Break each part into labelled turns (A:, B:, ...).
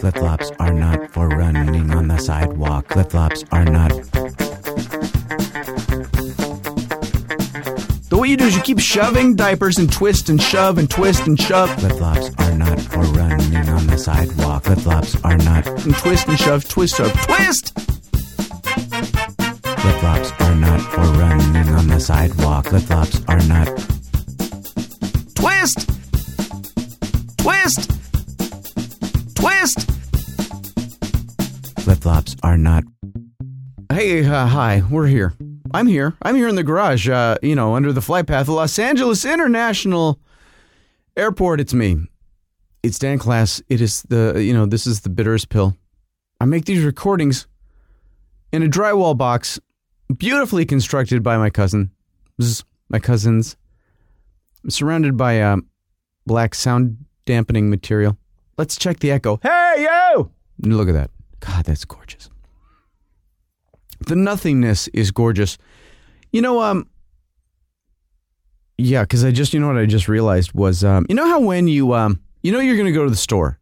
A: Flip flops are not for running on the sidewalk. Flip flops are not.
B: The way you do is you keep shoving diapers and twist and shove and twist and shove
A: Flip flops are not for running on the sidewalk. Flip flops are not.
B: and twist and shove, twist, shove, twist!
A: Flip flops are not for running on the sidewalk. Flip flops are not.
B: Twist! Twist!
A: Are not.
B: Hey, uh, hi, we're here. I'm here. I'm here in the garage, uh, you know, under the flight path of Los Angeles International Airport. It's me. It's Dan Klass. It is the, you know, this is the bitterest pill. I make these recordings in a drywall box, beautifully constructed by my cousin. My cousins. I'm surrounded by uh, black sound dampening material. Let's check the echo. Hey, you! Look at that. God, that's gorgeous. The nothingness is gorgeous. You know, um, yeah, because I just, you know what I just realized was, um, you know how when you, um, you know, you're going to go to the store,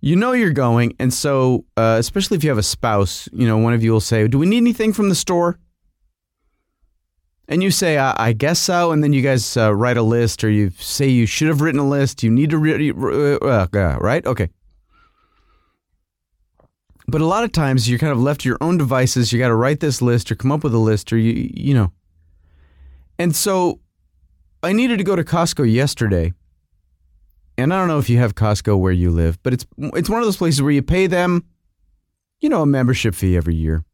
B: you know you're going, and so, uh, especially if you have a spouse, you know, one of you will say, "Do we need anything from the store?" And you say, I, I guess so. And then you guys uh, write a list, or you say you should have written a list. You need to, re- uh, uh, right? Okay. But a lot of times you're kind of left to your own devices. You got to write this list or come up with a list, or you, you know. And so I needed to go to Costco yesterday. And I don't know if you have Costco where you live, but it's it's one of those places where you pay them, you know, a membership fee every year.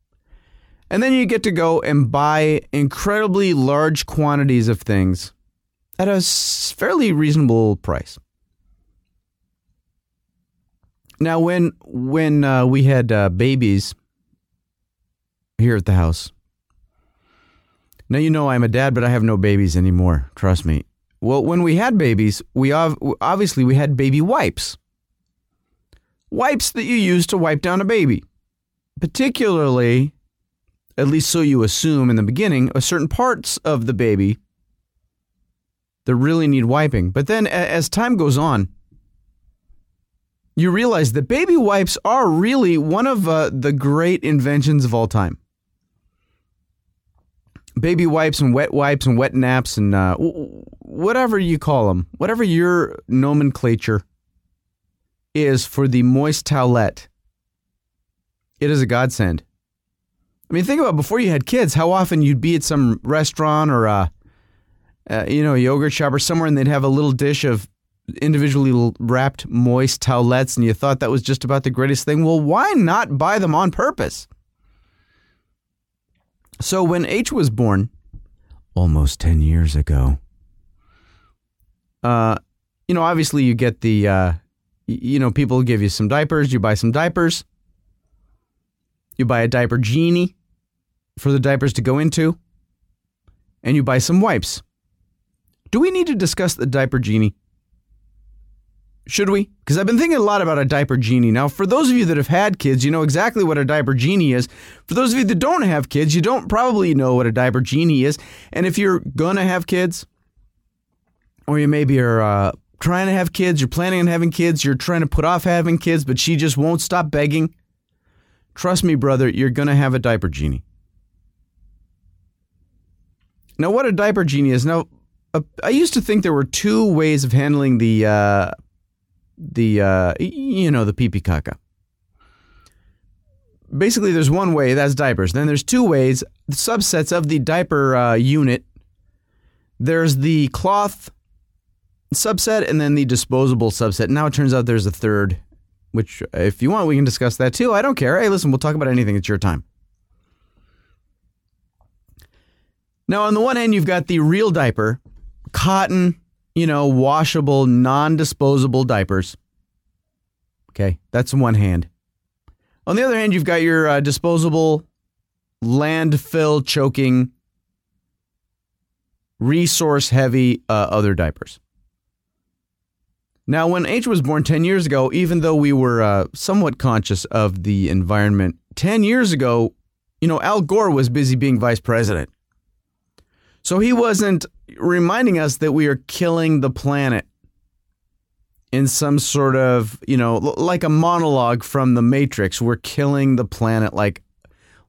B: And then you get to go and buy incredibly large quantities of things at a fairly reasonable price. Now, when when uh, we had uh, babies here at the house, now you know I'm a dad, but I have no babies anymore. Trust me. Well, when we had babies, we ov- obviously we had baby wipes, wipes that you use to wipe down a baby, particularly at least so you assume in the beginning, a certain parts of the baby that really need wiping. But then a- as time goes on, you realize that baby wipes are really one of uh, the great inventions of all time. Baby wipes and wet wipes and wet naps and uh, whatever you call them, whatever your nomenclature is for the moist towelette, it is a godsend. I mean, think about before you had kids, how often you'd be at some restaurant or a, uh, you know, a yogurt shop or somewhere, and they'd have a little dish of individually wrapped moist towelettes, and you thought that was just about the greatest thing. Well, why not buy them on purpose? So when H was born, almost ten years ago, uh, you know, obviously you get the, uh, you know, people give you some diapers, you buy some diapers, you buy a diaper genie for the diapers to go into, and you buy some wipes. Do we need to discuss the diaper genie? Should we? Because I've been thinking a lot about a diaper genie. Now, for those of you that have had kids, you know exactly what a diaper genie is. For those of you that don't have kids, you don't probably know what a diaper genie is. And if you're going to have kids, or you maybe are uh, trying to have kids, you're planning on having kids, you're trying to put off having kids, but she just won't stop begging, trust me, brother, you're going to have a diaper genie. Now, what a diaper genie is. Now, uh, I used to think there were two ways of handling the uh, the uh, you know the pee caca. Basically, there's one way that's diapers. Then there's two ways, subsets of the diaper uh, unit. There's the cloth subset, and then the disposable subset. Now it turns out there's a third, which if you want, we can discuss that too. I don't care. Hey, listen, we'll talk about anything. It's your time. Now, on the one hand, you've got the real diaper, cotton, you know, washable, non disposable diapers. Okay, that's one hand. On the other hand, you've got your uh, disposable, landfill choking, resource heavy uh, other diapers. Now, when H was born 10 years ago, even though we were uh, somewhat conscious of the environment, 10 years ago, you know, Al Gore was busy being vice president. So he wasn't reminding us that we are killing the planet. in some sort of, you know, like a monologue from the Matrix. We're killing the planet like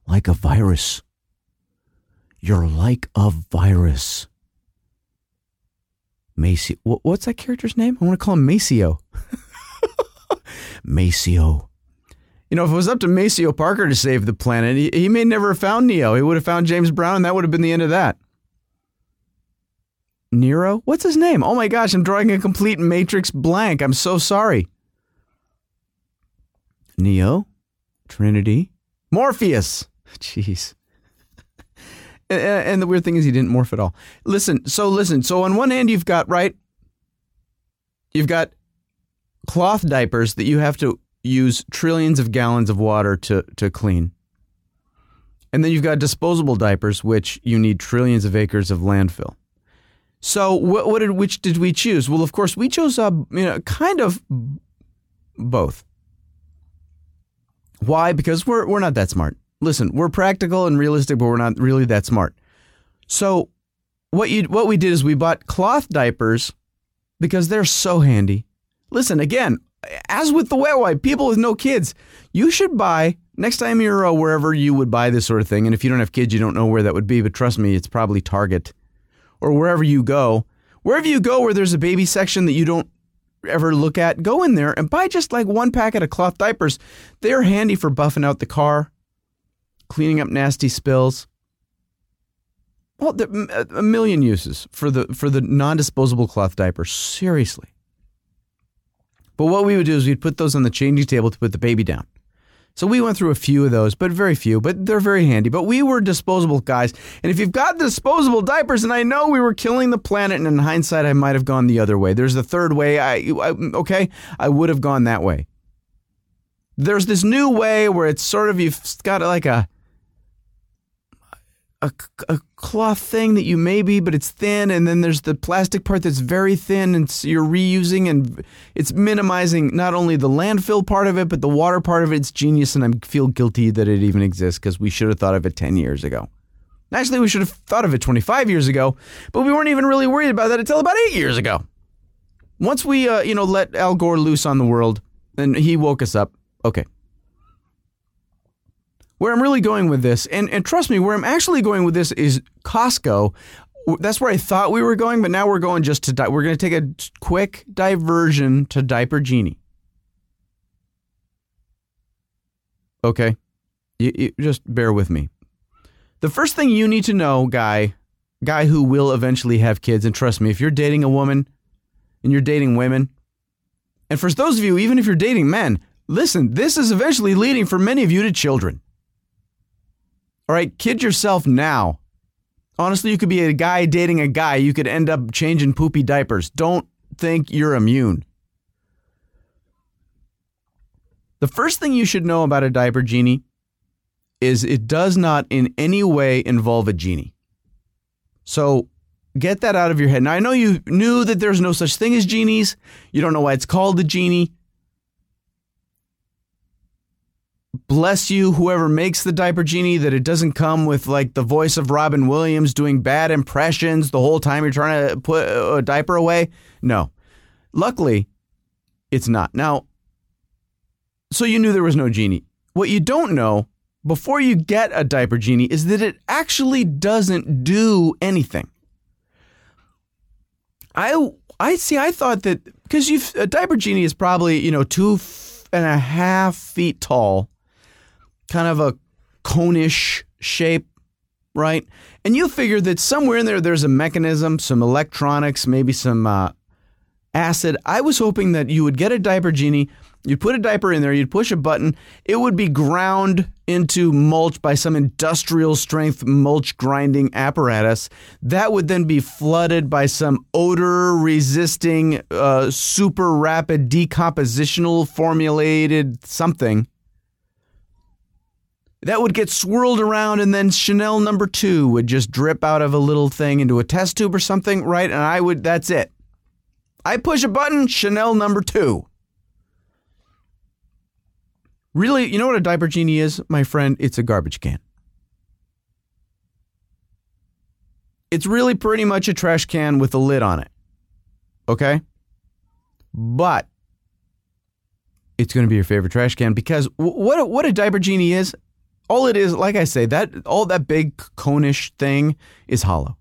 A: Like a virus. You're like a virus.
B: Macy. What's that character's name? I want to call him Maceo.
A: Maceo.
B: You know, if it was up to Maceo Parker to save the planet, he, he may never have found Neo. He would have found James Brown, and that would have been the end of that. Nero? What's his name? Oh my gosh, I'm drawing a complete Matrix blank. I'm so sorry. Neo? Trinity? Morpheus! Jeez. And- the weird thing is, he didn't morph at all. Listen, so listen. So on one hand, you've got, right? You've got cloth diapers that you have to use trillions of gallons of water to, to clean. And then you've got disposable diapers, which you need trillions of acres of landfill. So what, what did which did we choose? Well, of course, we chose uh, you know kind of both. Why? Because we're we're not that smart. Listen, we're practical and realistic, but we're not really that smart. So what you what we did is we bought cloth diapers because they're so handy. Listen, again, as with the wet wipe, people with no kids, you should buy next time you're uh, wherever you would buy this sort of thing. And if you don't have kids, you don't know where that would be, but trust me, it's probably Target or wherever you go. Wherever you go where there's a baby section that you don't ever look at, go in there and buy just like one packet of cloth diapers. They're handy for buffing out the car, cleaning up nasty spills. Well, a million uses for the for the non-disposable cloth diaper. Seriously. But what we would do is we'd put those on the changing table to put the baby down. So we went through a few of those, but very few, but they're very handy. But we were disposable guys. And if you've got disposable diapers, and I know we were killing the planet, and in hindsight, I might have gone the other way. There's the third way. I, I okay, I would have gone that way. There's this new way where it's sort of you've got like a a, a cloth thing that you maybe, but it's thin, and then there's the plastic part that's very thin, and s- you're reusing, and it's minimizing not only the landfill part of it, but the water part of it. It's genius, and I feel guilty that it even exists because we should have thought of it 10 years ago. Actually, we should have thought of it 25 years ago, but we weren't even really worried about that until about eight years ago. Once we, uh, you know, let Al Gore loose on the world, and he woke us up. Okay, where I'm really going with this, and, and trust me, where I'm actually going with this is Costco. That's where I thought we were going, but now we're going just to di- we're going to take a quick diversion to Diaper Genie. Okay, you, you just bear with me. The first thing you need to know, guy, guy who will eventually have kids, and trust me, if you're dating a woman and you're dating women, and for those of you, even if you're dating men, listen, this is eventually leading for many of you to children. All right, kid yourself now. Honestly, you could be a guy dating a guy. You could end up changing poopy diapers. Don't think you're immune. The first thing you should know about a diaper genie is it does not in any way involve a genie. So get that out of your head. Now, I know you knew that there's no such thing as genies. You don't know why it's called a genie. Bless you, whoever makes the diaper genie, that it doesn't come with like the voice of Robin Williams doing bad impressions the whole time you're trying to put a diaper away. No. Luckily, it's not. Now, so you knew there was no genie. What you don't know before you get a diaper genie is that it actually doesn't do anything. I I see. I thought that because you a diaper genie is probably you know two f- and a half feet tall, kind of a conish shape, right? And you figure that somewhere in there there's a mechanism, some electronics, maybe some uh, acid. I was hoping that you would get a diaper genie. You'd put a diaper in there, you'd push a button, it would be ground into mulch by some industrial strength mulch grinding apparatus. That would then be flooded by some odor resisting, uh, super rapid decompositional formulated something. That would get swirled around, and then Chanel number two would just drip out of a little thing into a test tube or something, right? And I would, that's it. I push a button, Chanel number two. Really, you know what a diaper genie is, my friend? It's a garbage can. It's really pretty much a trash can with a lid on it. Okay? But it's going to be your favorite trash can because what a, what a diaper genie is, all it is, like I say, that all that big conish thing is hollow.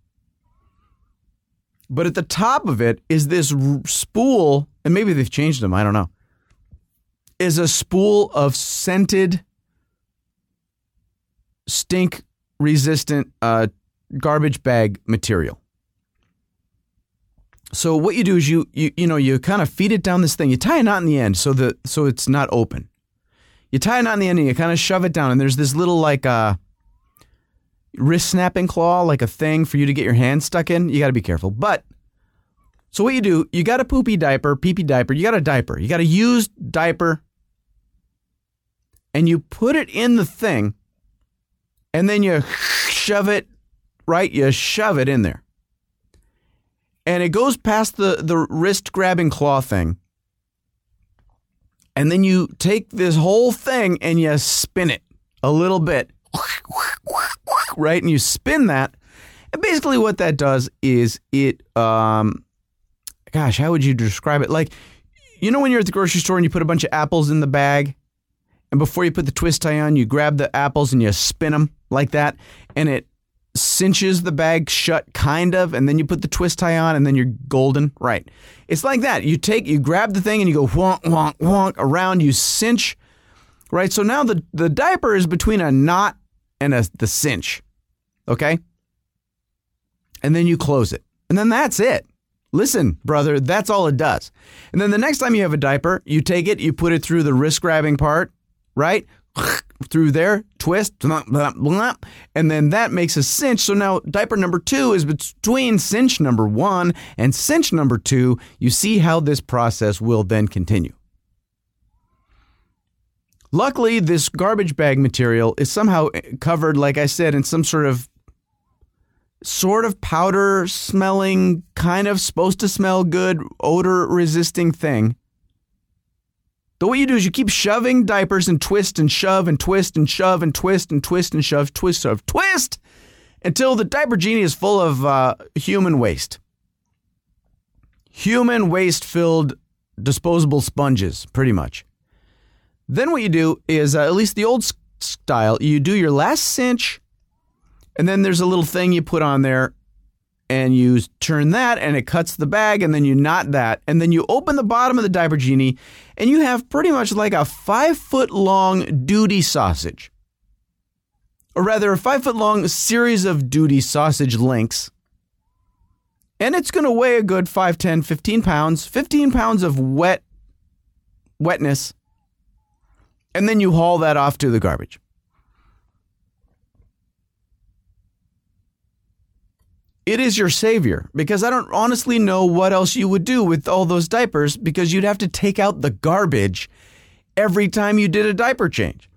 B: But at the top of it is this spool, and maybe they've changed them. I don't know. Is a spool of scented, stink resistant uh, garbage bag material. So what you do is you you you know you kind of feed it down this thing. You tie a knot in the end so that so it's not open. You tie knot in the end and you kind of shove it down, and there's this little like uh, wrist snapping claw, like a thing for you to get your hand stuck in. You got to be careful. But so what you do, you got a poopy diaper, pee pee diaper. You got a diaper. You got a used diaper, and you put it in the thing, and then you shove it right. You shove it in there and it goes past the the wrist grabbing claw thing. And then you take this whole thing and you spin it a little bit. Right? And you spin that. And basically what that does is it um gosh, how would you describe it? Like you know when you're at the grocery store and you put a bunch of apples in the bag and before you put the twist tie on, you grab the apples and you spin them like that and it cinches the bag shut kind of and then you put the twist tie on and then you're golden. Right. It's like that. You take you grab the thing and you go wonk wonk wonk around. You cinch. Right. So now the the diaper is between a knot and a the cinch. Okay? And then you close it. And then that's it. Listen brother that's all it does. And then the next time you have a diaper you take it you put it through the wrist grabbing part. Right through there, twist, blah, blah, blah, and then that makes a cinch. So now diaper number two is between cinch number one and cinch number two. You see how this process will then continue. Luckily, this garbage bag material is somehow covered, like I said, in some sort of sort of powder smelling, kind of supposed to smell good, odor resisting thing so what you do is you keep shoving diapers and twist and shove and twist and shove and twist and twist and shove, twist, shove, twist until the diaper genie is full of uh, human waste. Human waste filled disposable sponges, pretty much. Then what you do is, uh, at least the old style, you do your last cinch, and then there's a little thing you put on there and you turn that and it cuts the bag and then you knot that and then you open the bottom of the diaper genie and you have pretty much like a five foot long duty sausage. Or rather a five foot long series of duty sausage links and it's going to weigh a good 5 10 15 pounds 15 pounds of wet wetness. And then you haul that off to the garbage it is your savior because I don't honestly know what else you would do with all those diapers because you'd have to take out the garbage every time you did a diaper change.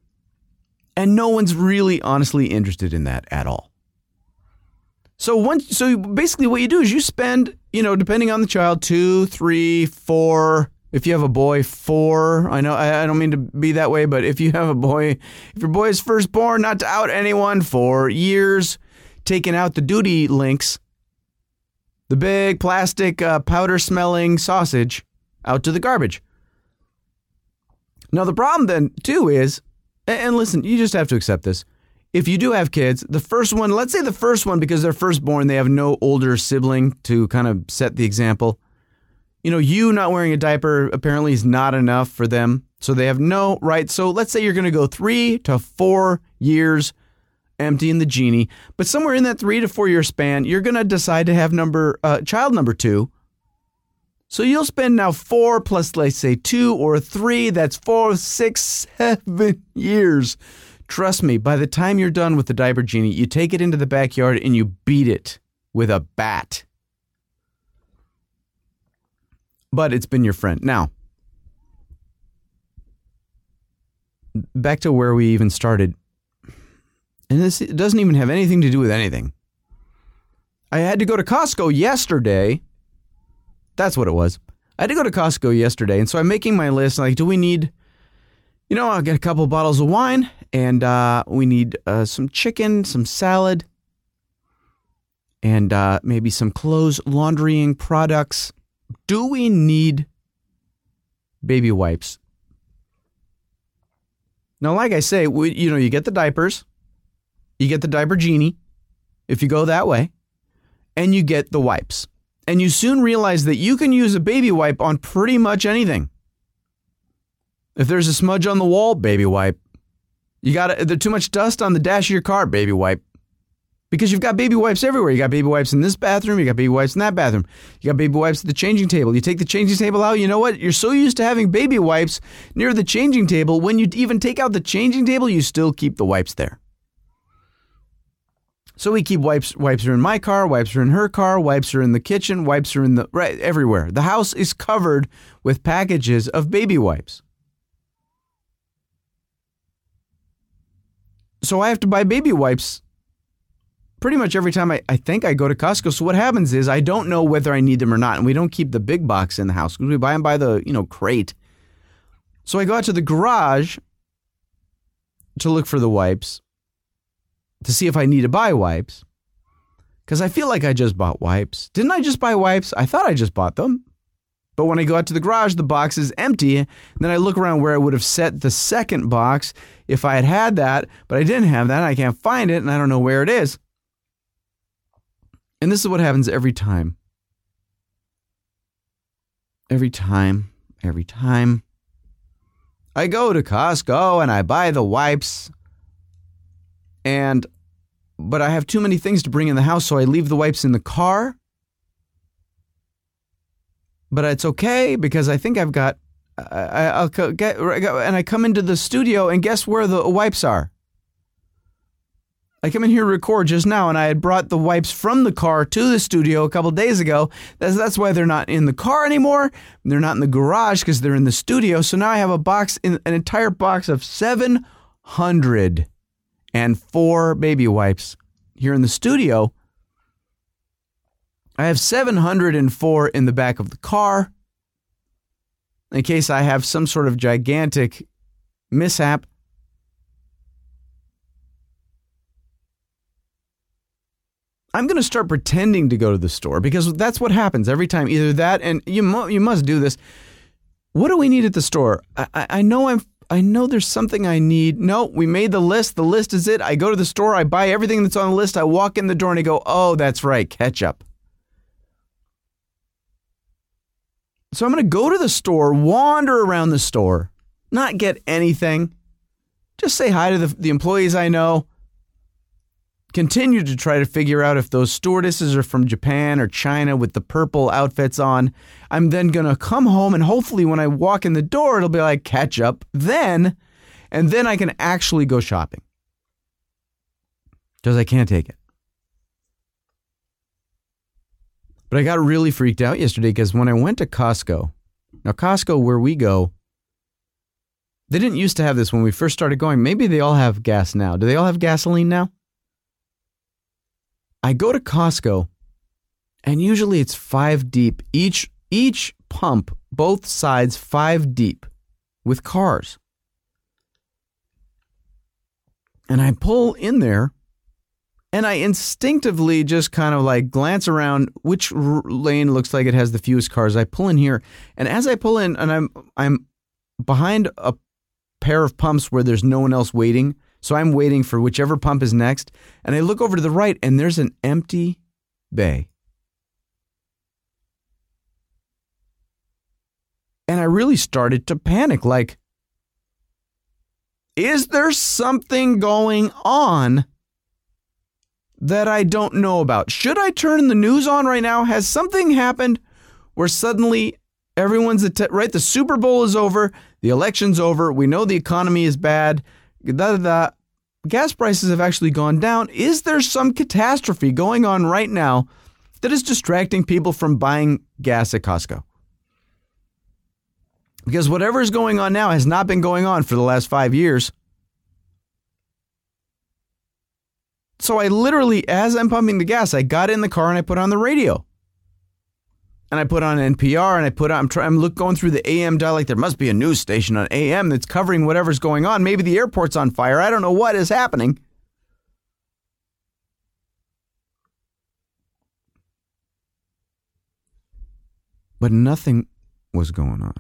B: And no one's really honestly interested in that at all. So once so basically what you do is you spend, you know, depending on the child, two, three, four, if you have a boy, four. I know I, I don't mean to be that way, but if you have a boy, if your boy is firstborn, not to out anyone, four years taking out the duty links, the big plastic uh, powder smelling sausage, out to the garbage. Now, the problem then, too, is, and listen, you just have to accept this. If you do have kids, the first one, let's say the first one, because they're firstborn, they have no older sibling to kind of set the example. You know, you not wearing a diaper apparently is not enough for them. So they have no right. So let's say you're going to go three to four years emptying the genie. But somewhere in that three to four year span, you're going to decide to have number uh, child number two. So you'll spend now four plus, let's say, two or three. That's four, six, seven years. Trust me, by the time you're done with the diaper genie, you take it into the backyard and you beat it with a bat. But it's been your friend. Now, back to where we even started and this doesn't even have anything to do with anything. I had to go to Costco yesterday. That's what it was. I had to go to Costco yesterday, and so I'm making my list. Like, do we need, you know, I'll get a couple bottles of wine, and uh, we need uh, some chicken, some salad, and uh, maybe some clothes laundrying products. Do we need baby wipes? Now, like I say, we, you know, you get the diapers, you get the diaper genie, if you go that way, and you get the wipes. And you soon realize that you can use a baby wipe on pretty much anything. If there's a smudge on the wall, baby wipe. You got there's too much dust on the dash of your car, baby wipe. Because you've got baby wipes everywhere. You got baby wipes in this bathroom, you got baby wipes in that bathroom. You got baby wipes at the changing table. You take the changing table out, you know what? You're so used to having baby wipes near the changing table, when you even take out the changing table, you still keep the wipes there. So we keep wipes. Wipes are in my car. Wipes are in her car. Wipes are in the kitchen. Wipes are in the right everywhere. The house is covered with packages of baby wipes. So I have to buy baby wipes pretty much every time I, I think I go to Costco. So what happens is I don't know whether I need them or not, and we don't keep the big box in the house because we buy them by the you know crate. So I go out to the garage to look for the wipes to see if I need to buy wipes because I feel like I just bought wipes. Didn't I just buy wipes? I thought I just bought them. But when I go out to the garage, the box is empty. Then I look around where I would have set the second box if I had had that, but I didn't have that. I can't find it and I don't know where it is. And this is what happens every time. Every time, every time. I go to Costco and I buy the wipes and but I have too many things to bring in the house, so I leave the wipes in the car. But it's okay because I think I've got. I, will get and I come into the studio and guess where the wipes are. I come in here to record just now, and I had brought the wipes from the car to the studio a couple days ago. That's that's why they're not in the car anymore. They're not in the garage because they're in the studio. So now I have a box, in, an entire box of seven hundred and four baby wipes here in the studio. I have 704 in the back of the car in case I have some sort of gigantic mishap. I'm going to start pretending to go to the store because that's what happens every time. Either that, and you, mu- you must do this. What do we need at the store? I, I know I'm I know there's something I need. No, we made the list. The list is it. I go to the store, I buy everything that's on the list. I walk in the door and I go, oh, that's right, ketchup. So I'm going to go to the store, wander around the store, not get anything. Just say hi to the, the employees I know continue to try to figure out if those stewardesses are from Japan or China with the purple outfits on. I'm then going to come home and hopefully when I walk in the door, it'll be like catch up then, and then I can actually go shopping. Because I can't take it. But I got really freaked out yesterday because when I went to Costco, now Costco, where we go, they didn't used to have this when we first started going. Maybe they all have gas now. Do they all have gasoline now? I go to Costco and usually it's 5 deep each each pump both sides 5 deep with cars. And I pull in there and I instinctively just kind of like glance around which r- lane looks like it has the fewest cars. I pull in here and as I pull in and I'm I'm behind a pair of pumps where there's no one else waiting so I'm waiting for whichever pump is next, and I look over to the right, and there's an empty bay. And I really started to panic like, is there something going on that I don't know about? Should I turn the news on right now? Has something happened where suddenly everyone's att- right? The Super Bowl is over, the election's over, we know the economy is bad, da da da. Gas prices have actually gone down. Is there some catastrophe going on right now that is distracting people from buying gas at Costco? Because whatever is going on now has not been going on for the last five years. So I literally, as I'm pumping the gas, I got in the car and I put on the radio and I put on NPR and I put on, I'm I'm look, going through the AM dial like there must be a news station on AM that's covering whatever's going on. Maybe the airport's on fire. I don't know what is happening. But nothing was going on.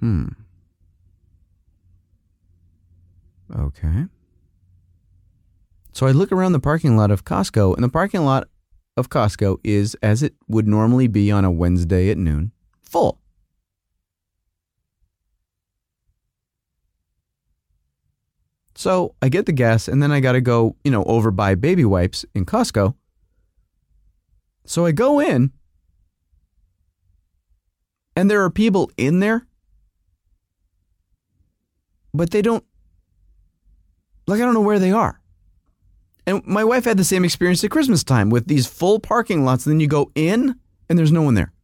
B: Hmm. Okay. So I look around the parking lot of Costco, and the parking lot of Costco is as it would normally be on a Wednesday at noon, full. So I get the gas, and then I got to go, you know, over buy baby wipes in Costco. So I go in, and there are people in there, but they don't, like, I don't know where they are. And my wife had the same experience at Christmas time with these full parking lots. And then you go in, and there's no one there.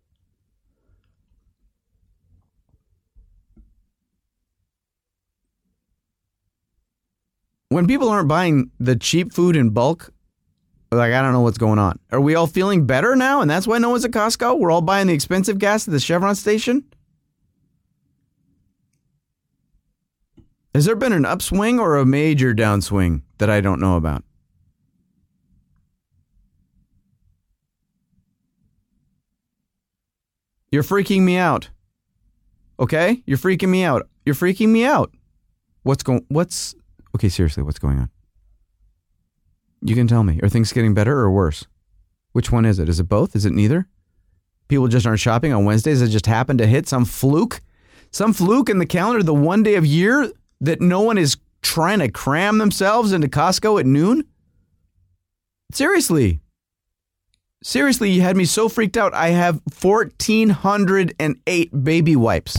B: When people aren't buying the cheap food in bulk, like, I don't know what's going on. Are we all feeling better now? And that's why no one's at Costco? We're all buying the expensive gas at the Chevron station? Has there been an upswing or a major downswing that I don't know about? You're freaking me out. Okay? You're freaking me out. You're freaking me out. What's going what's Okay, seriously, what's going on? You can tell me. Are things getting better or worse? Which one is it? Is it both? Is it neither? People just aren't shopping on Wednesdays. It just happened to hit some fluke. Some fluke in the calendar, the one day of year that no one is trying to cram themselves into Costco at noon? Seriously. Seriously, you had me so freaked out. I have 1,408 baby wipes.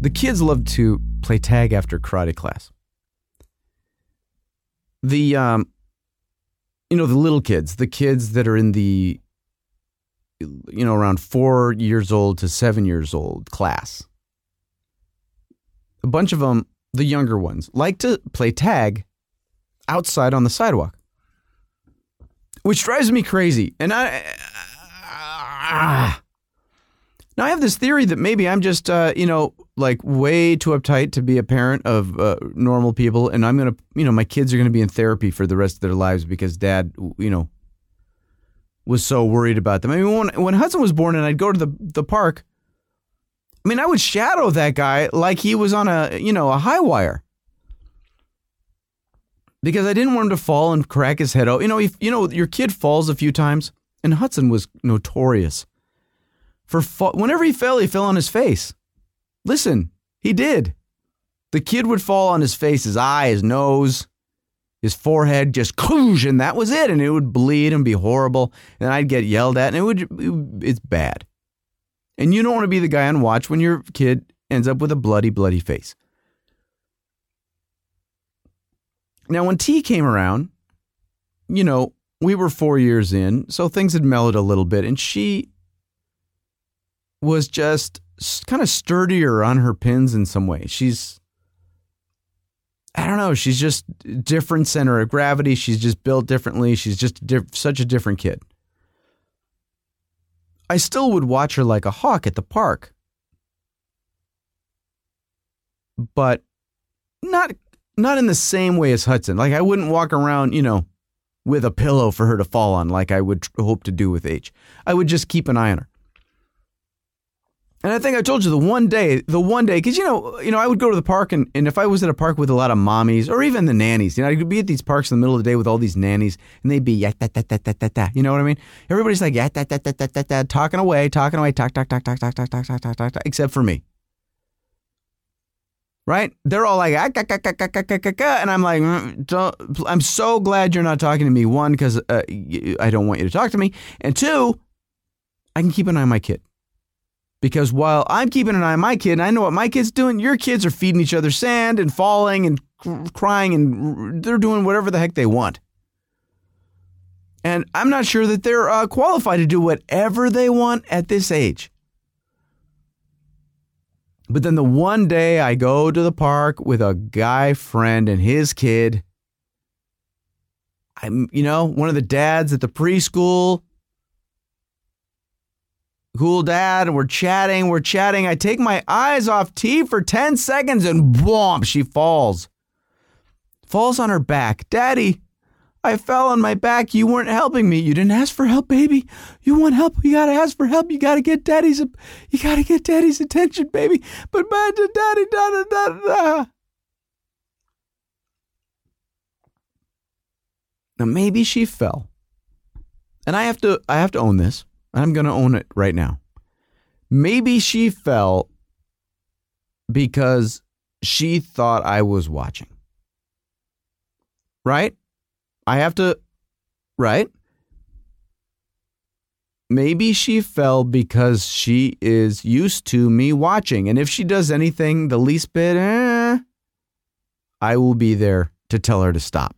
B: The kids love to play tag after karate class. The um, you know, the little kids, the kids that are in the you know, around 4 years old to 7 years old class. A bunch of them, the younger ones, like to play tag outside on the sidewalk. Which drives me crazy. And I ah. Now I have this theory that maybe I'm just uh, you know, like way too uptight to be a parent of uh, normal people and i'm gonna you know my kids are gonna be in therapy for the rest of their lives because dad you know was so worried about them. I mean when, when hudson was born and i'd go to the, the park i mean i would shadow that guy like he was on a you know a high wire. Because i didn't want him to fall and crack his head out you know if you know your kid falls a few times and hudson was notorious for fa- whenever he fell he fell on his face Listen, he did. The kid would fall on his face, his eye, his nose, his forehead, just coosh, and that was it. And it would bleed and be horrible. And I'd get yelled at, and it would, it's bad. And you don't want to be the guy on watch when your kid ends up with a bloody, bloody face. Now, when T came around, you know, we were four years in, so things had mellowed a little bit, and she was just kind of sturdier on her pins in some way. She's I don't know, she's just different center of gravity. She's just built differently. She's just diff- such a different kid. I still would watch her like a hawk at the park. But not not in the same way as Hudson. Like I wouldn't walk around, you know, with a pillow for her to fall on like I would hope to do with H. I would just keep an eye on her. And I think I told you the one day, the one day, because you know, you know, I would go to the park, and, and if I was at a park with a lot of mommies or even the nannies, you know, I could be at these parks in the middle of the day with all these nannies, and they'd be yeah, da, da, da, da, da, da. You know what I mean? Everybody's like yeah, da, da, da, da, da, da, talking away, talking away, talk, talk, talk, talk, talk, talk, talk, talk, talk, talk, except for me. Right? They're all like, ah, ka, ka, ka, ka, ka, ka, ka, and I'm like, I'm so glad you're not talking to me. One, because uh, I don't want you to talk to me, and two, I can keep an eye on my kid. Because while I'm keeping an eye on my kid and I know what my kid's doing, your kids are feeding each other sand and falling and crying and they're doing whatever the heck they want. And I'm not sure that they're uh, qualified to do whatever they want at this age. But then the one day I go to the park with a guy friend and his kid, I'm, you know, one of the dads at the preschool cool dad. We're chatting, we're chatting. I take my eyes off T for 10 seconds and boom, she falls. Falls on her back. Daddy, I fell on my back. You weren't helping me. You didn't ask for help, baby. You want help? You gotta ask for help. You gotta get daddy's. You gotta get daddy's attention, baby. But but daddy da da da da. Now maybe she fell, and I have to. I have to own this. I'm gonna own it right now. Maybe she fell because she thought I was watching. Right? I have to, right? Maybe she fell because she is used to me watching. And if she does anything the least bit, eh, I will be there to tell her to stop.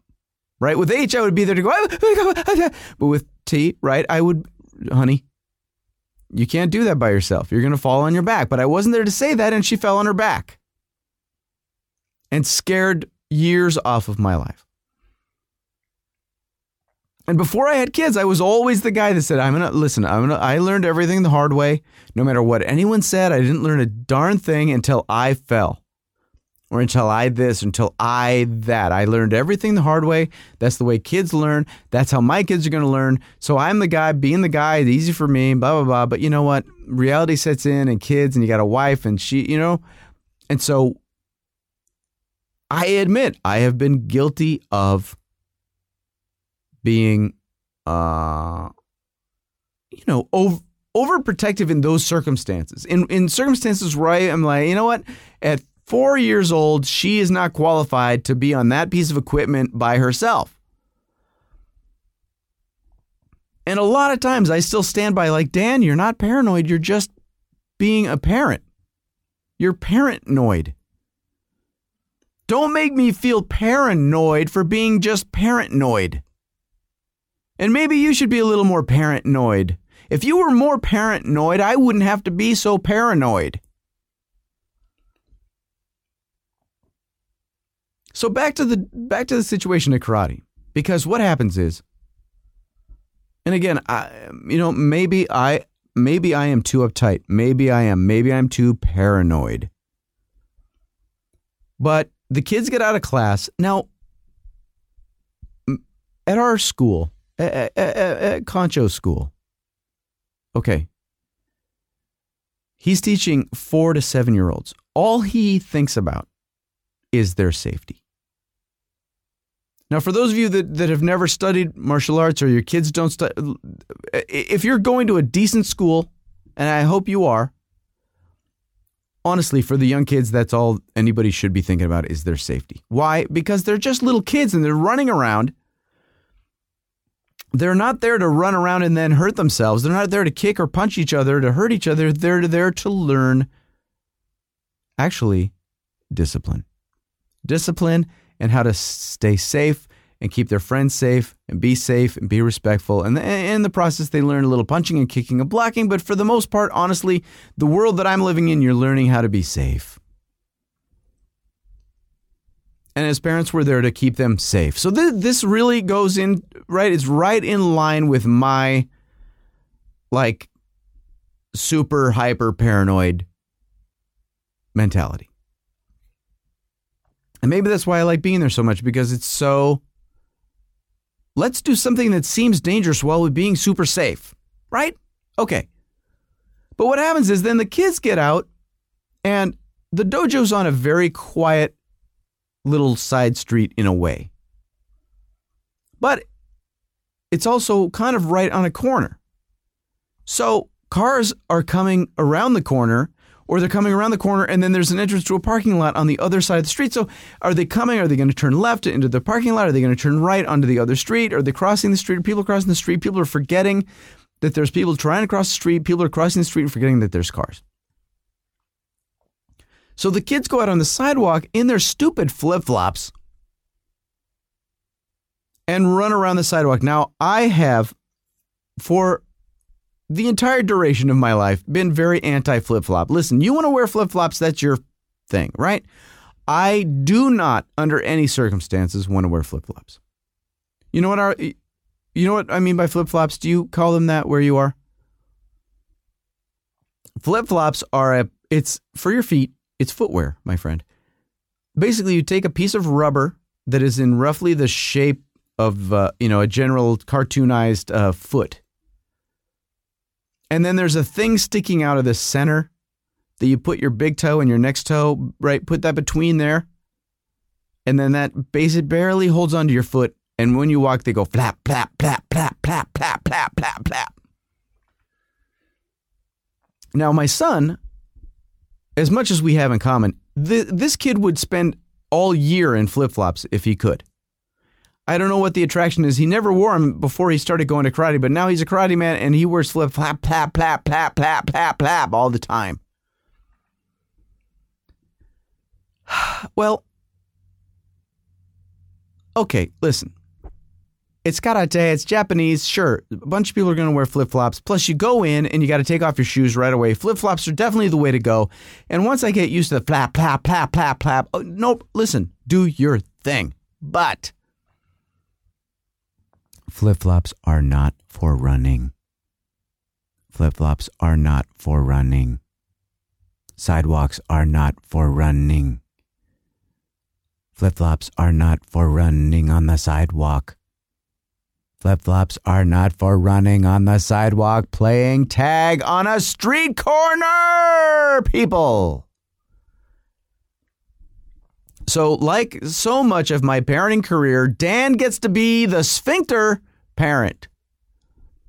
B: Right? With H, I would be there to go, ah, ah, ah, but with T, right, I would, honey, you can't do that by yourself. You're going to fall on your back. But I wasn't there to say that, and she fell on her back and scared years off of my life. And before I had kids, I was always the guy that said, I'm gonna listen, I'm gonna I learned everything the hard way. No matter what anyone said, I didn't learn a darn thing until I fell. Or until I this, until I that. I learned everything the hard way. That's the way kids learn. That's how my kids are gonna learn. So I'm the guy, being the guy, it's easy for me, blah blah blah. But you know what? Reality sets in and kids and you got a wife and she, you know, and so I admit I have been guilty of being, uh, you know, over, overprotective in those circumstances. In in circumstances where I am like, you know what, at four years old, she is not qualified to be on that piece of equipment by herself. And a lot of times I still stand by, like, Dan, you're not paranoid. You're just being a parent. You're paranoid. Don't make me feel paranoid for being just paranoid. And maybe you should be a little more paranoid. If you were more paranoid, I wouldn't have to be so paranoid. So back to the back to the situation at karate. Because what happens is and again, I you know, maybe I maybe I am too uptight. Maybe I am. Maybe I'm too paranoid. But the kids get out of class. Now at our school, at, at, at Concho School. Okay. He's teaching four to seven year olds. All he thinks about is their safety. Now, for those of you that, that have never studied martial arts or your kids don't study, if you're going to a decent school, and I hope you are, honestly, for the young kids, that's all anybody should be thinking about is their safety. Why? Because they're just little kids and they're running around they're not there to run around and then hurt themselves. They're not there to kick or punch each other, to hurt each other. They're there to learn actually discipline. Discipline and how to stay safe and keep their friends safe and be safe and be respectful. And in the process, they learn a little punching and kicking and blocking. But for the most part, honestly, the world that I'm living in, you're learning how to be safe and as parents we're there to keep them safe so th- this really goes in right it's right in line with my like super hyper paranoid mentality and maybe that's why i like being there so much because it's so let's do something that seems dangerous while we're being super safe right okay but what happens is then the kids get out and the dojo's on a very quiet little side street in a way. But it's also kind of right on a corner. So cars are coming around the corner or they're coming around the corner and then there's an entrance to a parking lot on the other side of the street. So are they coming? Are they going to turn left into the parking lot? Are they going to turn right onto the other street? Are they crossing the street? Are people crossing the street? People are forgetting that there's people trying to cross the street. People are crossing the street and forgetting that there's cars. So the kids go out on the sidewalk in their stupid flip flops and run around the sidewalk. Now, I have, for the entire duration of my life, been very anti flip flop. Listen, you want to wear flip flops, that's your thing, right? I do not, under any circumstances, want to wear flip flops. You know what our, you know what I mean by flip flops? Do you call them that where you are? Flip flops are a, it's for your feet, it's footwear, my friend. Basically, you take a piece of rubber that is in roughly the shape of, uh, you know, a general cartoonized uh, foot. And then there's a thing sticking out of the center that you put your big toe and your next toe, right? Put that between there. And then that base it barely holds onto your foot. And when you walk, they go flap, flap, flap, flap, flap, flap, flap, flap, flap. Now, my son, as much as we have in common, th- this kid would spend all year in flip flops if he could. I don't know what the attraction is. He never wore them before he started going to karate, but now he's a karate man and he wears flip flap, flap, flap, flap, flap, flap, flap all the time. Well, okay, listen. It's karate, it's Japanese, sure. A bunch of people are going to wear flip flops. Plus, you go in and you got to take off your shoes right away. Flip flops are definitely the way to go. And once I get used to the flap, flap, flap, flap, flap, oh, nope, listen, do your thing. But
A: Flip flops are not for running. Flip flops are not for running. Sidewalks are not for running. Flip flops are not for running on the sidewalk. Flip flops are not for running on the sidewalk playing tag on a street corner, people.
B: So, like so much of my parenting career, Dan gets to be the sphincter parent.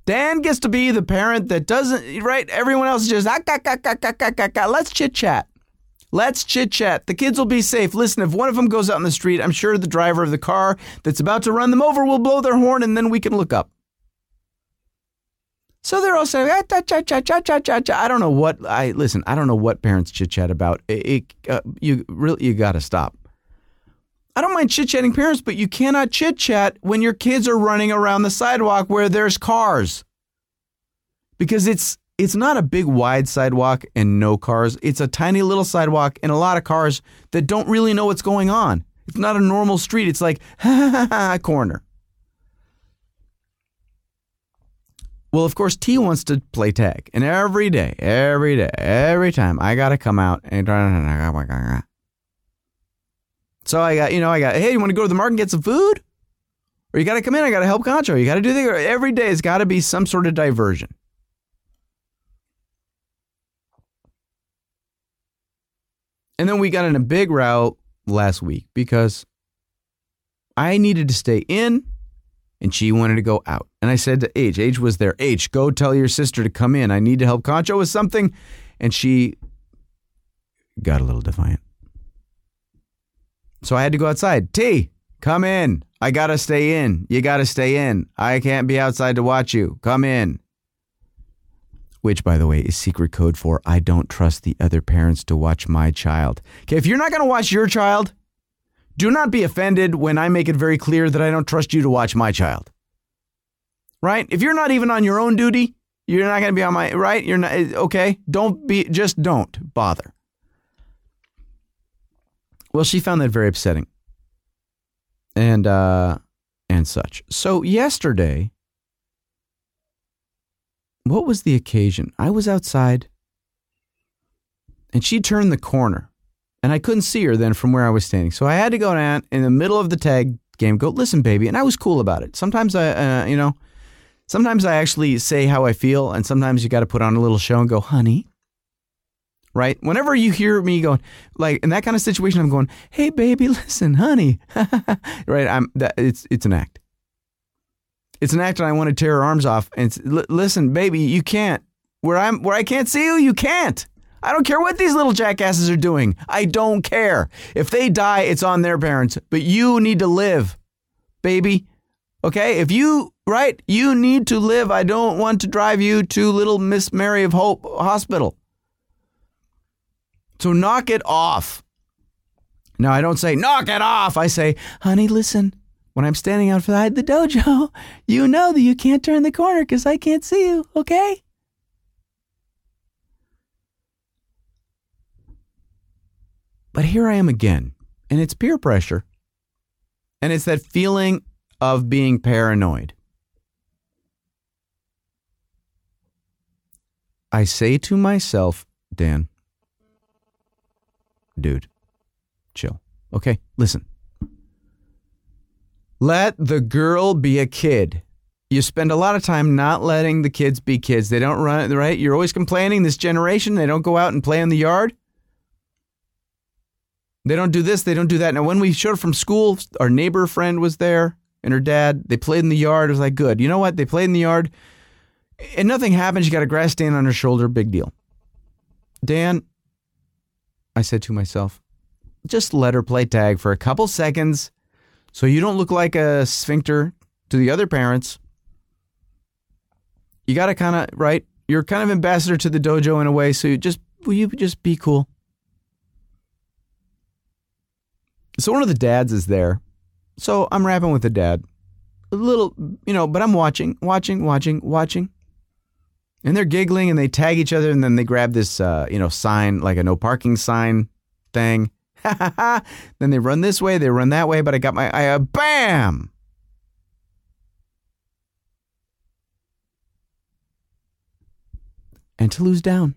B: Dan gets to be the parent that doesn't, right? Everyone else is just, ah, ah, ah, ah, ah, ah, ah, let's chit chat. Let's chit chat. The kids will be safe. Listen, if one of them goes out in the street, I'm sure the driver of the car that's about to run them over will blow their horn and then we can look up. So they're all saying, ah, cha, cha, cha, cha, cha, cha, cha. I don't know what I listen. I don't know what parents chit chat about. It, it, uh, you really you got to stop. I don't mind chit chatting parents, but you cannot chit chat when your kids are running around the sidewalk where there's cars, because it's it's not a big wide sidewalk and no cars. It's a tiny little sidewalk and a lot of cars that don't really know what's going on. It's not a normal street. It's like a corner. Well, of course, T wants to play tag, and every day, every day, every time, I gotta come out and. So I got, you know, I got, hey, you want to go to the market and get some food? Or you got to come in, I got to help Concho. You got to do the, every day, it's got to be some sort of diversion. And then we got in a big row last week because I needed to stay in and she wanted to go out. And I said to H, H was there, H, go tell your sister to come in. I need to help Concho with something. And she got a little defiant. So I had to go outside. T, come in. I got to stay in. You got to stay in. I can't be outside to watch you. Come in which, by the way, is secret code for I don't trust the other parents to watch my child. Okay, if you're not to watch your child, do not be offended when I make it very clear that I don't trust you to watch my child. Right? If you're not even on your own duty, you're not going to be on my right. You're not eh, okay. Don't be. Just don't bother. Well, she found that very upsetting, and uh, and such. So yesterday, what was the occasion? I was outside and she turned the corner and I couldn't see her then from where I was standing. So I had to go down in the middle of the tag game, go, listen, baby. And I was cool about it. Sometimes I, uh, you know, sometimes I actually say how I feel and sometimes you got to put on a little show and go, honey. Right? Whenever you hear me going, like in that kind of situation, I'm going, hey, baby, listen, honey. right? I'm that it's, it's an act. It's an act, and I want to tear her arms off. And listen, baby, you can't. Where I'm, where I can't see you, you can't. I don't care what these little jackasses are doing. I don't care. If they die, it's on their parents. But you need to live, baby. Okay? If you, right, you need to live. I don't want to drive you to Little Miss Mary of Hope Hospital. So knock it off. Now, I don't say, knock it off. I say, honey, listen, when I'm standing outside the dojo, you know that you can't turn the corner because I can't see you, okay? But here I am again, and it's peer pressure. And it's that feeling of being paranoid. I say to myself, Dan, dude, chill. Okay, listen. Let the girl be a kid. You spend a lot of time not letting the kids be kids. They don't run, right? You're always complaining this generation, they don't go out and play in the yard. They don't do this, they don't do that. Now, when we showed from school, our neighbor friend was there and her dad. They played in the yard. It was like, good. You know what? They played in the yard and nothing happened. She got a grass stain on her shoulder. Big deal. Dan, I said to myself, just let her play tag for a couple seconds so you don't look like a sphincter to the other parents. You got to kind of, right? You're kind of ambassador to the dojo in a way. So you just, will you just be cool? So one of the dads is there. So I'm rapping with the dad. A little, you know, but I'm watching, watching, watching, watching. And they're giggling and they tag each other and then they grab this, uh, you know, sign, like a no parking sign thing. then they run this way, they run that way, but I got my, I, uh, bam! And Toulou's down.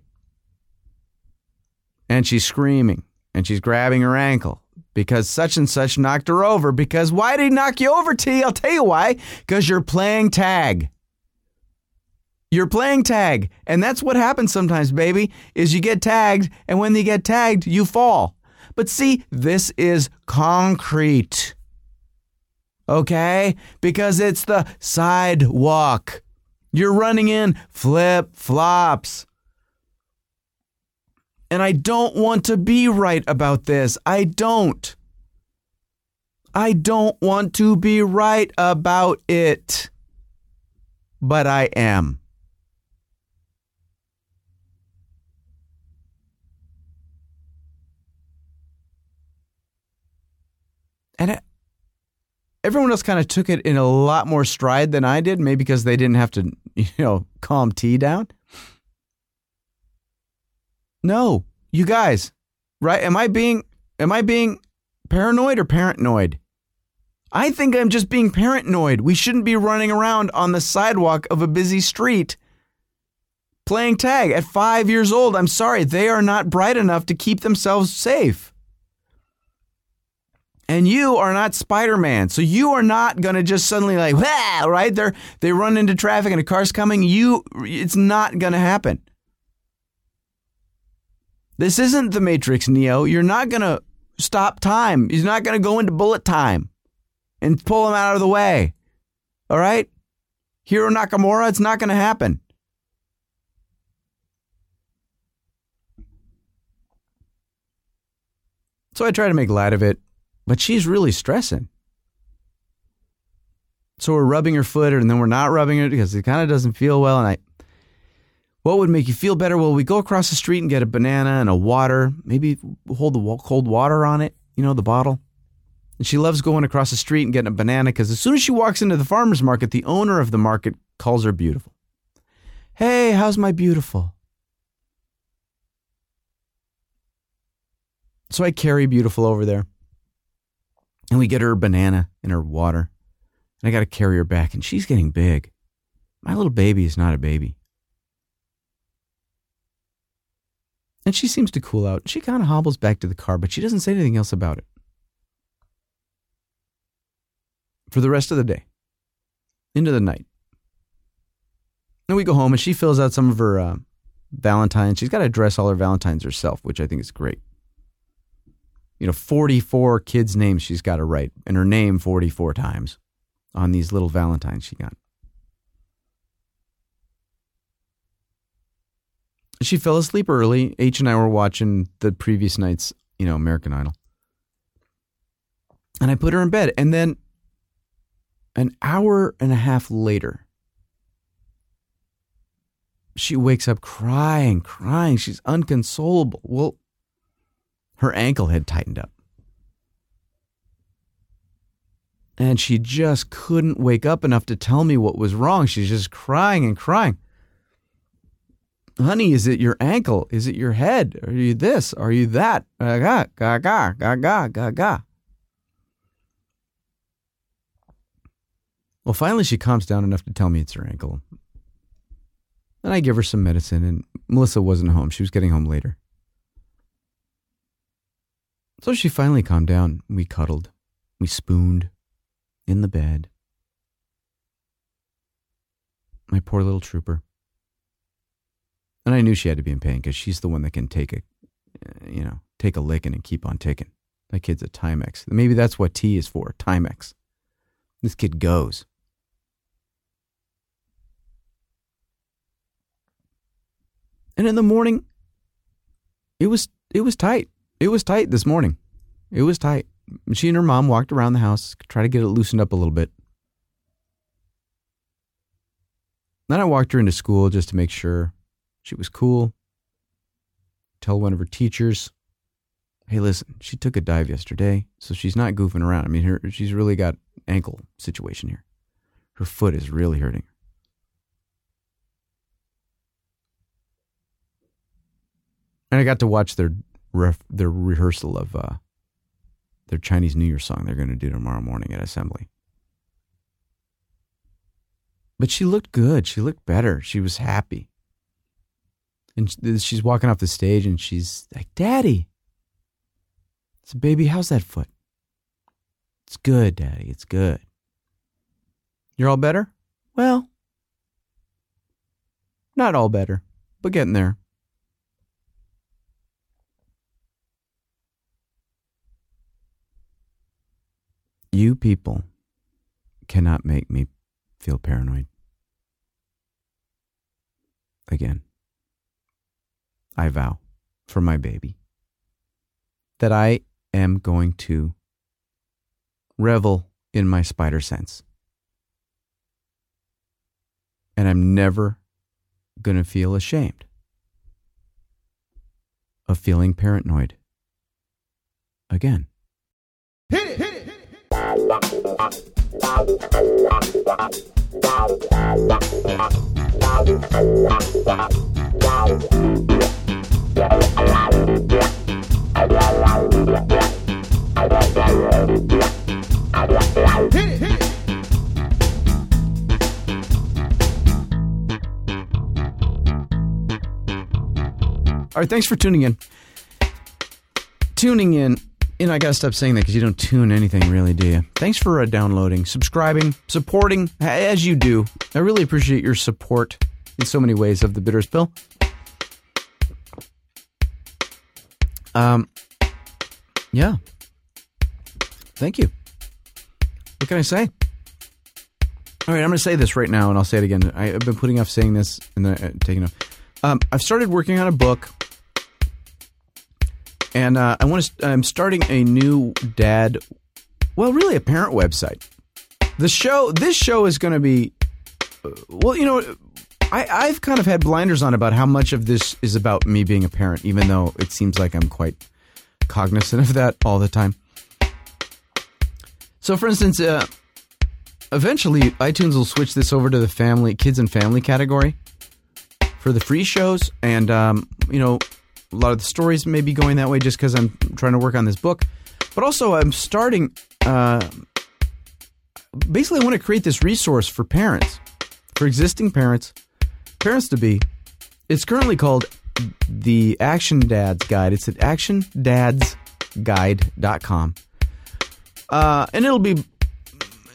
B: And she's screaming and she's grabbing her ankle because such and such knocked her over. Because why did he knock you over, T? I'll tell you why. Because you're playing tag. You're playing tag. And that's what happens sometimes, baby, is you get tagged, and when you get tagged, you fall. But see, this is concrete. Okay? Because it's the sidewalk. You're running in flip flops. And I don't want to be right about this. I don't. I don't want to be right about it. But I am. And it, everyone else kind of took it in a lot more stride than I did, maybe because they didn't have to, you know, calm T down. No, you guys, right? Am I being am I being paranoid or parentnoid? I think I'm just being parentnoid. We shouldn't be running around on the sidewalk of a busy street playing tag at 5 years old. I'm sorry, they are not bright enough to keep themselves safe. And you are not Spider-Man. So you are not going to just suddenly like, Wah! right? They they run into traffic and a car's coming. You it's not going to happen. This isn't the Matrix, Neo. You're not going to stop time. He's not going to go into bullet time and pull him out of the way. All right? Hiro Nakamura, it's not going to happen. So I try to make light of it, but she's really stressing. So we're rubbing her foot and then we're not rubbing it because it kind of doesn't feel well. And I, what would make you feel better? Well, we go across the street and get a banana and a water. Maybe hold the cold water on it, you know, the bottle. And she loves going across the street and getting a banana because as soon as she walks into the farmer's market, the owner of the market calls her beautiful. Hey, how's my beautiful? So I carry beautiful over there. And we get her banana and her water. And I got to carry her back. And she's getting big. My little baby is not a baby. And she seems to cool out. She kind of hobbles back to the car, but she doesn't say anything else about it. For the rest of the day, into the night. And we go home and she fills out some of her uh, Valentines. She's got to dress all her Valentines herself, which I think is great. You know, 44 kids' names she's got to write, and her name 44 times on these little Valentines she got. she fell asleep early. H and I were watching the previous night's, you know, American Idol. And I put her in bed. And then an hour and a half later, she wakes up crying, crying. She's unconsolable. Well, her ankle had tightened up. And she just couldn't wake up enough to tell me what was wrong. She's just crying and crying honey, is it your ankle? Is it your head? Are you this? Are you that? Ga ga ga ga ga ga. Well, finally, she calms down enough to tell me it's her ankle. And I give her some medicine, and Melissa wasn't home. She was getting home later. So she finally calmed down. We cuddled. We spooned in the bed. My poor little trooper. And I knew she had to be in pain because she's the one that can take a, uh, you know, take a licking and keep on ticking. That kid's a Timex. Maybe that's what T is for, Timex. This kid goes. And in the morning, it was it was tight. It was tight this morning. It was tight. She and her mom walked around the house, try to get it loosened up a little bit. Then I walked her into school just to make sure she was cool. Tell one of her teachers, "Hey, listen, she took a dive yesterday, so she's not goofing around. I mean, her she's really got ankle situation here. Her foot is really hurting." And I got to watch their ref, their rehearsal of uh, their Chinese New Year song they're going to do tomorrow morning at assembly. But she looked good. She looked better. She was happy. And she's walking off the stage and she's like, Daddy. I said, Baby, how's that foot? It's good, Daddy. It's good. You're all better? Well, not all better, but getting there. You people cannot make me feel paranoid. Again, I vow for my baby that I am going to revel in my spider sense. And I'm never going to feel ashamed of feeling paranoid again. Hit it, hit it. All right, thanks for tuning in. Tuning in you know, I gotta stop saying that because you don't tune anything really, do you? Thanks for uh, downloading, subscribing, supporting as you do. I really appreciate your support in so many ways of the Bitterest Pill. Um, yeah. Thank you. What can I say? All right, I'm to say this right now, and I'll say it again. I, have been putting off saying this and then uh, taking off. Um, I've started working on a book and uh, I want to. I'm starting a new dad, well, really a parent website. The show, this show is going to be, uh, well, you know, I, I've kind of had blinders on about how much of this is about me being a parent, even though it seems like I'm quite cognizant of that all the time. So, for instance, uh, eventually iTunes will switch this over to the family, kids and family category for the free shows, and um, you know, a lot of the stories may be going that way just because I'm trying to work on this book. But also, I'm starting. Uh, basically, I want to create this resource for parents, for existing parents, parents to be. It's currently called the Action Dads Guide. It's at actiondadsguide.com. Uh, and it'll be,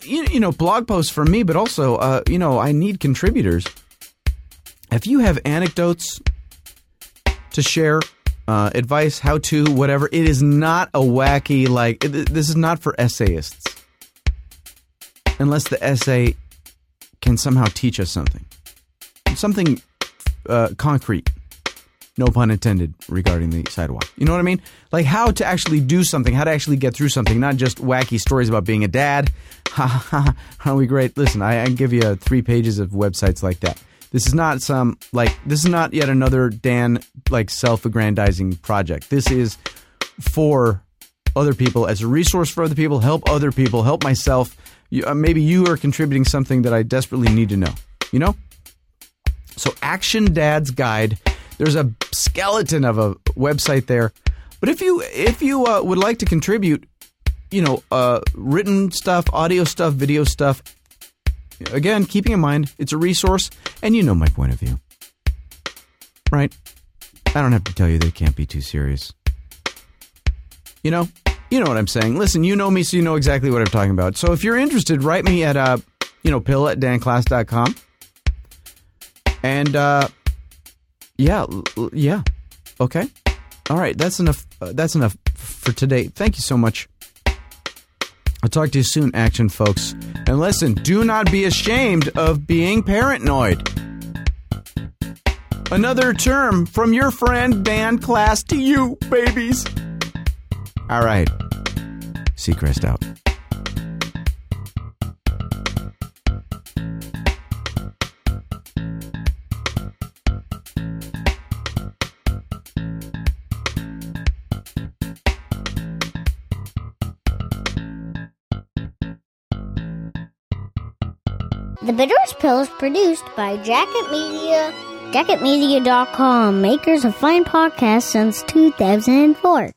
B: you, you know, blog posts from me, but also, uh, you know, I need contributors. If you have anecdotes to share uh, advice, how to, whatever. It is not a wacky, like, it, this is not for essayists. Unless the essay can somehow teach us something. Something uh, concrete. No pun intended regarding the sidewalk. You know what I mean? Like how to actually do something, how to actually get through something, not just wacky stories about being a dad. Ha ha ha. Are we great? Listen, I, I give you three pages of websites like that. This is not some like this is not yet another Dan like self-aggrandizing project. This is for other people as a resource for other people, help other people, help myself. You, uh, maybe you are contributing something that I desperately need to know. You know? So Action Dad's Guide. There's a skeleton of a website there. But if you if you uh, would like to contribute, you know, uh, written stuff, audio stuff, video stuff, Again, keeping in mind it's a resource, and you know my point of view. right? I don't have to tell you they can't be too serious. You know, you know what I'm saying. Listen, you know me, so you know exactly what I'm talking about. So if you're interested, write me at uh, you know, pill at danklass.com. And uh, yeah, yeah, okay, all right. That's enough. Uh, that's enough for today. Thank you so much. I'll talk to you soon, action folks. And listen, do not be ashamed of being paranoid. Another term from your friend Dan Klass to you, babies. All right. Seacrest out.
C: The Bitterest Pill is produced by Jacket Media, jacketmedia.com, makers of fine podcasts since 2004.